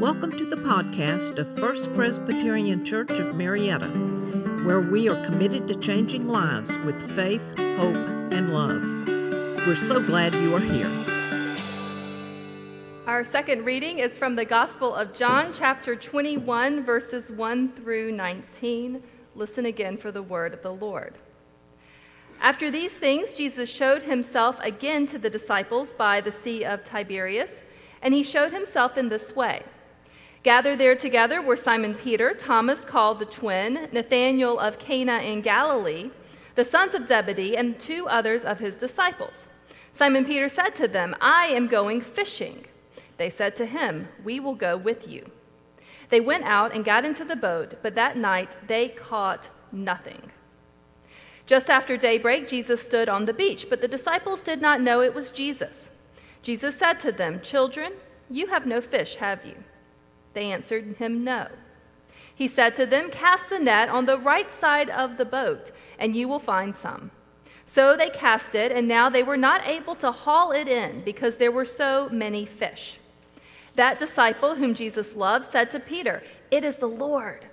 Welcome to the podcast of First Presbyterian Church of Marietta, where we are committed to changing lives with faith, hope, and love. We're so glad you are here. Our second reading is from the Gospel of John, chapter 21, verses 1 through 19. Listen again for the word of the Lord. After these things, Jesus showed himself again to the disciples by the Sea of Tiberias, and he showed himself in this way. Gathered there together were Simon Peter, Thomas called the twin, Nathanael of Cana in Galilee, the sons of Zebedee, and two others of his disciples. Simon Peter said to them, I am going fishing. They said to him, We will go with you. They went out and got into the boat, but that night they caught nothing. Just after daybreak, Jesus stood on the beach, but the disciples did not know it was Jesus. Jesus said to them, Children, you have no fish, have you? They answered him, No. He said to them, Cast the net on the right side of the boat, and you will find some. So they cast it, and now they were not able to haul it in because there were so many fish. That disciple whom Jesus loved said to Peter, It is the Lord.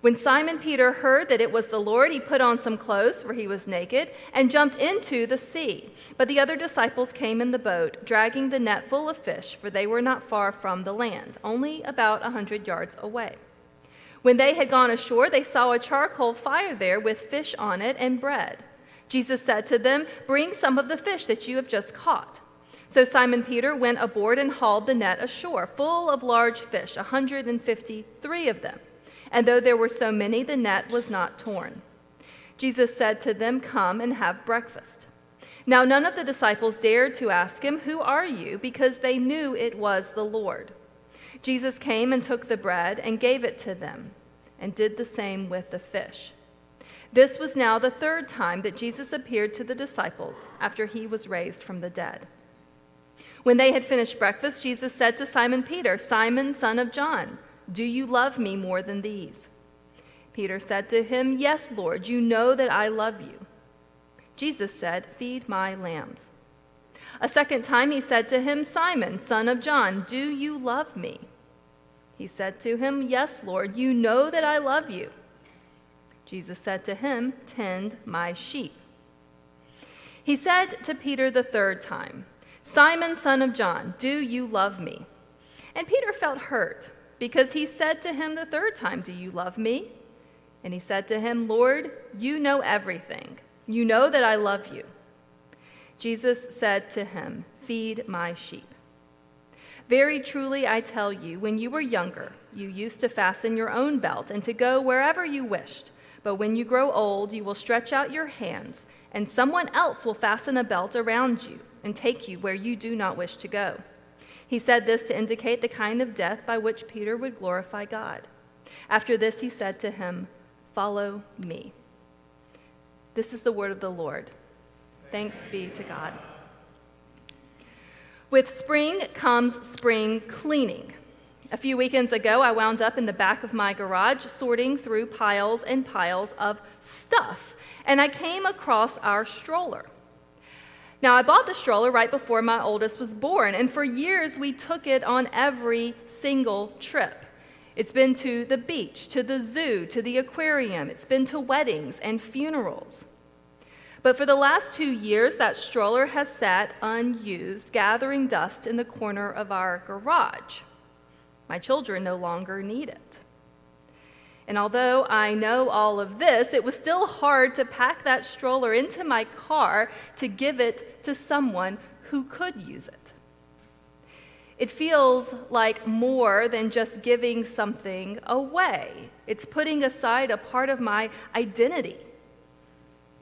When Simon Peter heard that it was the Lord, he put on some clothes, for he was naked, and jumped into the sea. But the other disciples came in the boat, dragging the net full of fish, for they were not far from the land, only about a hundred yards away. When they had gone ashore, they saw a charcoal fire there with fish on it and bread. Jesus said to them, Bring some of the fish that you have just caught. So Simon Peter went aboard and hauled the net ashore, full of large fish, a 153 of them. And though there were so many, the net was not torn. Jesus said to them, Come and have breakfast. Now, none of the disciples dared to ask him, Who are you? because they knew it was the Lord. Jesus came and took the bread and gave it to them, and did the same with the fish. This was now the third time that Jesus appeared to the disciples after he was raised from the dead. When they had finished breakfast, Jesus said to Simon Peter, Simon, son of John, do you love me more than these? Peter said to him, Yes, Lord, you know that I love you. Jesus said, Feed my lambs. A second time he said to him, Simon, son of John, do you love me? He said to him, Yes, Lord, you know that I love you. Jesus said to him, Tend my sheep. He said to Peter the third time, Simon, son of John, do you love me? And Peter felt hurt because he said to him the third time, Do you love me? And he said to him, Lord, you know everything. You know that I love you. Jesus said to him, Feed my sheep. Very truly, I tell you, when you were younger, you used to fasten your own belt and to go wherever you wished. But when you grow old, you will stretch out your hands, and someone else will fasten a belt around you and take you where you do not wish to go. He said this to indicate the kind of death by which Peter would glorify God. After this, he said to him, Follow me. This is the word of the Lord. Thanks be to God. With spring comes spring cleaning. A few weekends ago, I wound up in the back of my garage sorting through piles and piles of stuff, and I came across our stroller. Now, I bought the stroller right before my oldest was born, and for years we took it on every single trip. It's been to the beach, to the zoo, to the aquarium, it's been to weddings and funerals. But for the last two years, that stroller has sat unused, gathering dust in the corner of our garage. My children no longer need it. And although I know all of this, it was still hard to pack that stroller into my car to give it to someone who could use it. It feels like more than just giving something away, it's putting aside a part of my identity.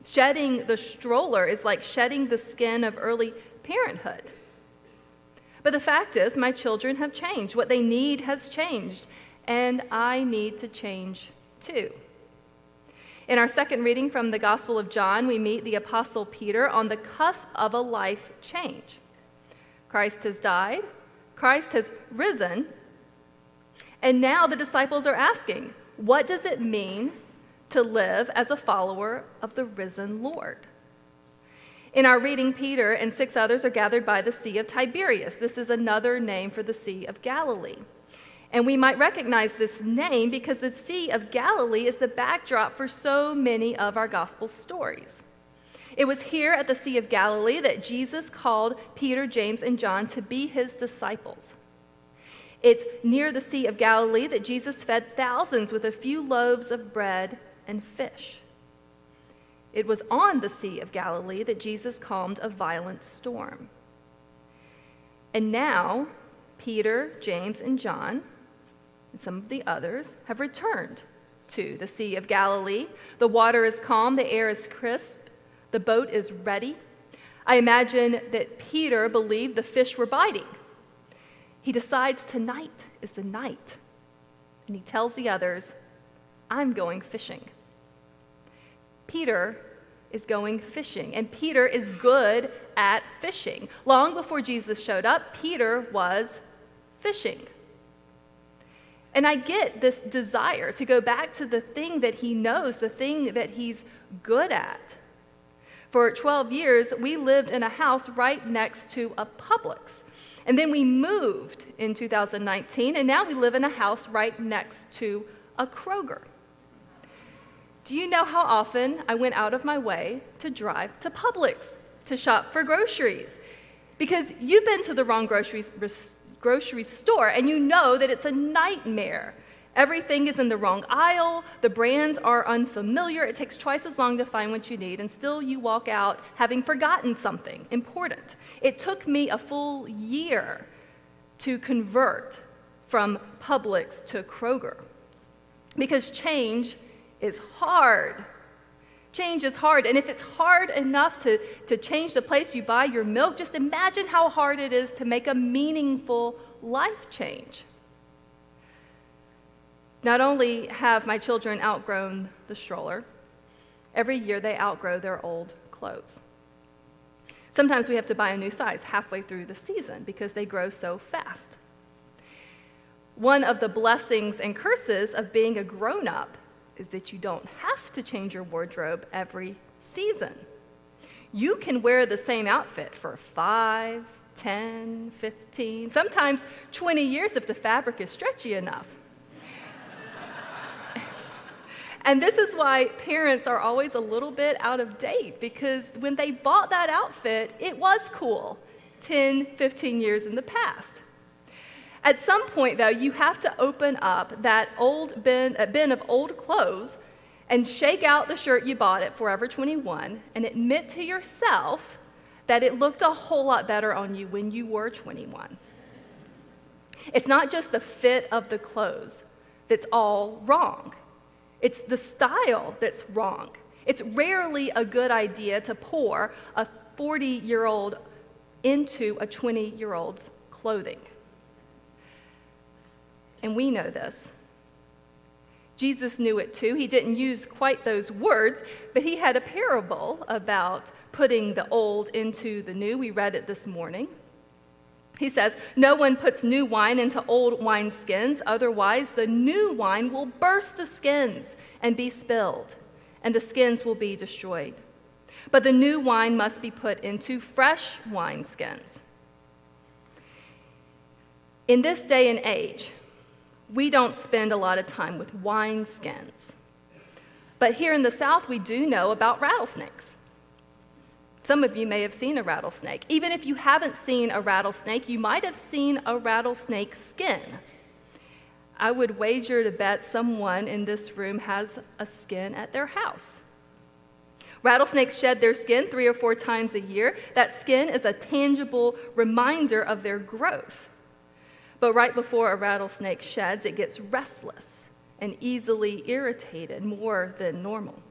Shedding the stroller is like shedding the skin of early parenthood. But the fact is, my children have changed. What they need has changed and I need to change too. In our second reading from the Gospel of John, we meet the Apostle Peter on the cusp of a life change. Christ has died, Christ has risen, and now the disciples are asking, what does it mean to live as a follower of the risen Lord? In our reading, Peter and six others are gathered by the Sea of Tiberias. This is another name for the Sea of Galilee. And we might recognize this name because the Sea of Galilee is the backdrop for so many of our gospel stories. It was here at the Sea of Galilee that Jesus called Peter, James, and John to be his disciples. It's near the Sea of Galilee that Jesus fed thousands with a few loaves of bread and fish. It was on the Sea of Galilee that Jesus calmed a violent storm. And now, Peter, James, and John, some of the others, have returned to the Sea of Galilee. The water is calm, the air is crisp, the boat is ready. I imagine that Peter believed the fish were biting. He decides tonight is the night, and he tells the others, I'm going fishing. Peter is going fishing, and Peter is good at fishing. Long before Jesus showed up, Peter was fishing. And I get this desire to go back to the thing that he knows, the thing that he's good at. For 12 years, we lived in a house right next to a Publix. And then we moved in 2019, and now we live in a house right next to a Kroger. Do you know how often I went out of my way to drive to Publix to shop for groceries? Because you've been to the wrong grocery, grocery store and you know that it's a nightmare. Everything is in the wrong aisle, the brands are unfamiliar, it takes twice as long to find what you need, and still you walk out having forgotten something important. It took me a full year to convert from Publix to Kroger because change is hard. Change is hard. And if it's hard enough to, to change the place you buy your milk, just imagine how hard it is to make a meaningful life change. Not only have my children outgrown the stroller, every year they outgrow their old clothes. Sometimes we have to buy a new size halfway through the season because they grow so fast. One of the blessings and curses of being a grown up is that you don't have to change your wardrobe every season. You can wear the same outfit for five, 10, 15, sometimes 20 years if the fabric is stretchy enough. and this is why parents are always a little bit out of date because when they bought that outfit, it was cool 10, 15 years in the past. At some point, though, you have to open up that old bin, uh, bin of old clothes and shake out the shirt you bought at Forever 21 and admit to yourself that it looked a whole lot better on you when you were 21. It's not just the fit of the clothes that's all wrong, it's the style that's wrong. It's rarely a good idea to pour a 40 year old into a 20 year old's clothing and we know this. Jesus knew it too. He didn't use quite those words, but he had a parable about putting the old into the new. We read it this morning. He says, No one puts new wine into old wineskins, otherwise, the new wine will burst the skins and be spilled, and the skins will be destroyed. But the new wine must be put into fresh wineskins. In this day and age, we don't spend a lot of time with wine skins. But here in the South, we do know about rattlesnakes. Some of you may have seen a rattlesnake. Even if you haven't seen a rattlesnake, you might have seen a rattlesnake skin. I would wager to bet someone in this room has a skin at their house. Rattlesnakes shed their skin three or four times a year. That skin is a tangible reminder of their growth. But right before a rattlesnake sheds, it gets restless and easily irritated more than normal.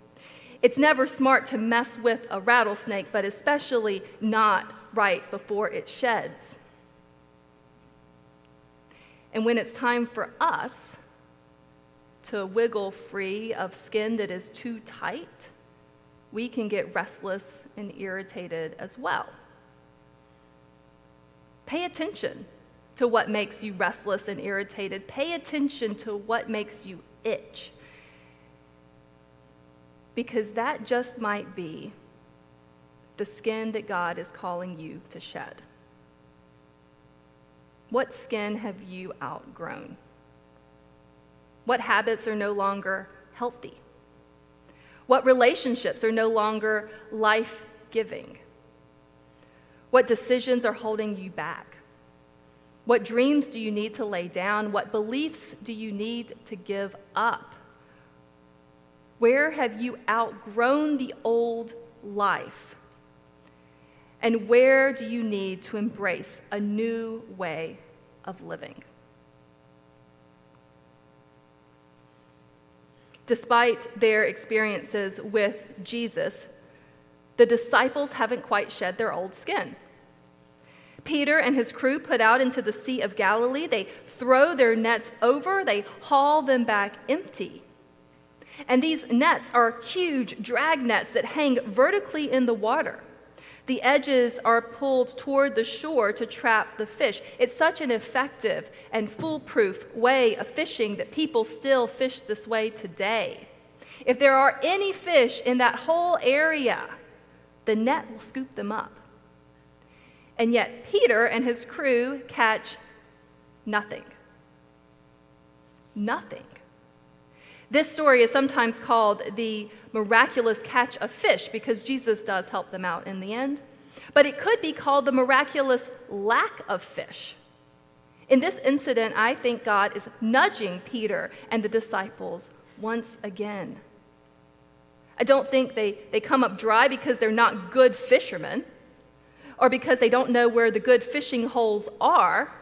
It's never smart to mess with a rattlesnake, but especially not right before it sheds. And when it's time for us to wiggle free of skin that is too tight, we can get restless and irritated as well. Pay attention to what makes you restless and irritated. Pay attention to what makes you itch. Because that just might be the skin that God is calling you to shed. What skin have you outgrown? What habits are no longer healthy? What relationships are no longer life giving? What decisions are holding you back? What dreams do you need to lay down? What beliefs do you need to give up? Where have you outgrown the old life? And where do you need to embrace a new way of living? Despite their experiences with Jesus, the disciples haven't quite shed their old skin. Peter and his crew put out into the Sea of Galilee. They throw their nets over, they haul them back empty. And these nets are huge drag nets that hang vertically in the water. The edges are pulled toward the shore to trap the fish. It's such an effective and foolproof way of fishing that people still fish this way today. If there are any fish in that whole area, the net will scoop them up. And yet, Peter and his crew catch nothing. Nothing. This story is sometimes called the miraculous catch of fish because Jesus does help them out in the end. But it could be called the miraculous lack of fish. In this incident, I think God is nudging Peter and the disciples once again. I don't think they, they come up dry because they're not good fishermen or because they don't know where the good fishing holes are.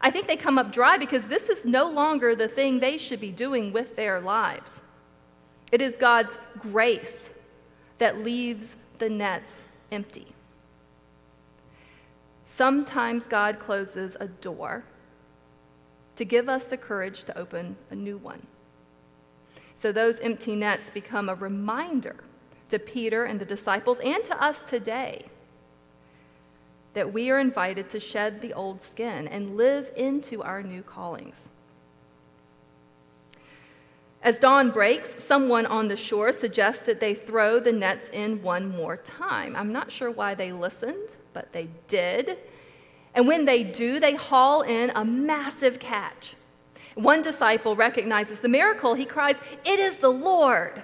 I think they come up dry because this is no longer the thing they should be doing with their lives. It is God's grace that leaves the nets empty. Sometimes God closes a door to give us the courage to open a new one. So those empty nets become a reminder to Peter and the disciples and to us today that we are invited to shed the old skin and live into our new callings. As dawn breaks, someone on the shore suggests that they throw the nets in one more time. I'm not sure why they listened, but they did. And when they do, they haul in a massive catch. One disciple recognizes the miracle. He cries, It is the Lord.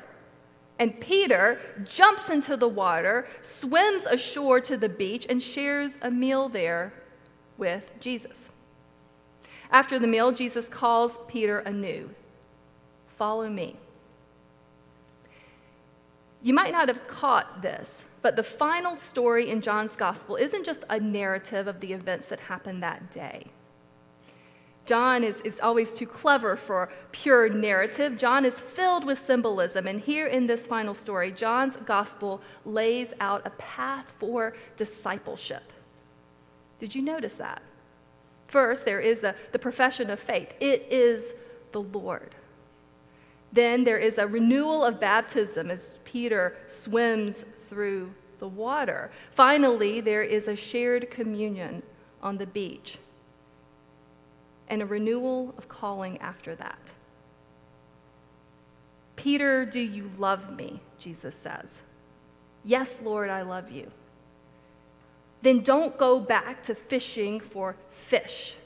And Peter jumps into the water, swims ashore to the beach, and shares a meal there with Jesus. After the meal, Jesus calls Peter anew Follow me. You might not have caught this, but the final story in John's gospel isn't just a narrative of the events that happened that day. John is, is always too clever for pure narrative. John is filled with symbolism. And here in this final story, John's gospel lays out a path for discipleship. Did you notice that? First, there is the, the profession of faith it is the Lord. Then there is a renewal of baptism as Peter swims through the water. Finally, there is a shared communion on the beach and a renewal of calling after that. Peter, do you love me? Jesus says. Yes, Lord, I love you. Then don't go back to fishing for fish.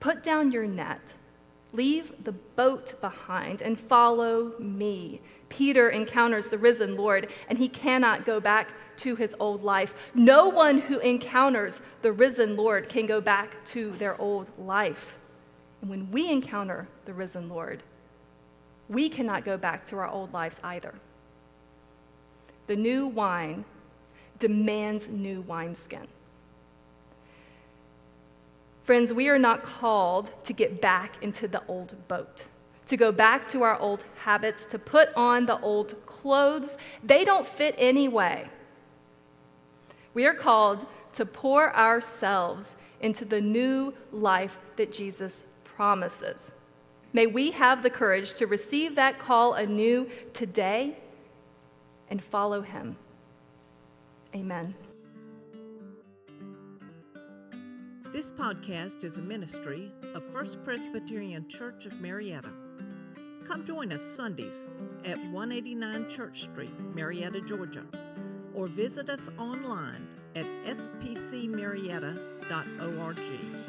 Put down your net, leave the boat behind, and follow me. Peter encounters the risen Lord, and he cannot go back to his old life. No one who encounters the risen Lord can go back to their old life. And when we encounter the risen Lord, we cannot go back to our old lives either. The new wine demands new wineskin. Friends, we are not called to get back into the old boat to go back to our old habits, to put on the old clothes. They don't fit anyway. We are called to pour ourselves into the new life that Jesus promises. May we have the courage to receive that call anew today and follow him. Amen. This podcast is a ministry of First Presbyterian Church of Marietta. Come join us Sundays at 189 Church Street, Marietta, Georgia, or visit us online at fpcmarietta.org.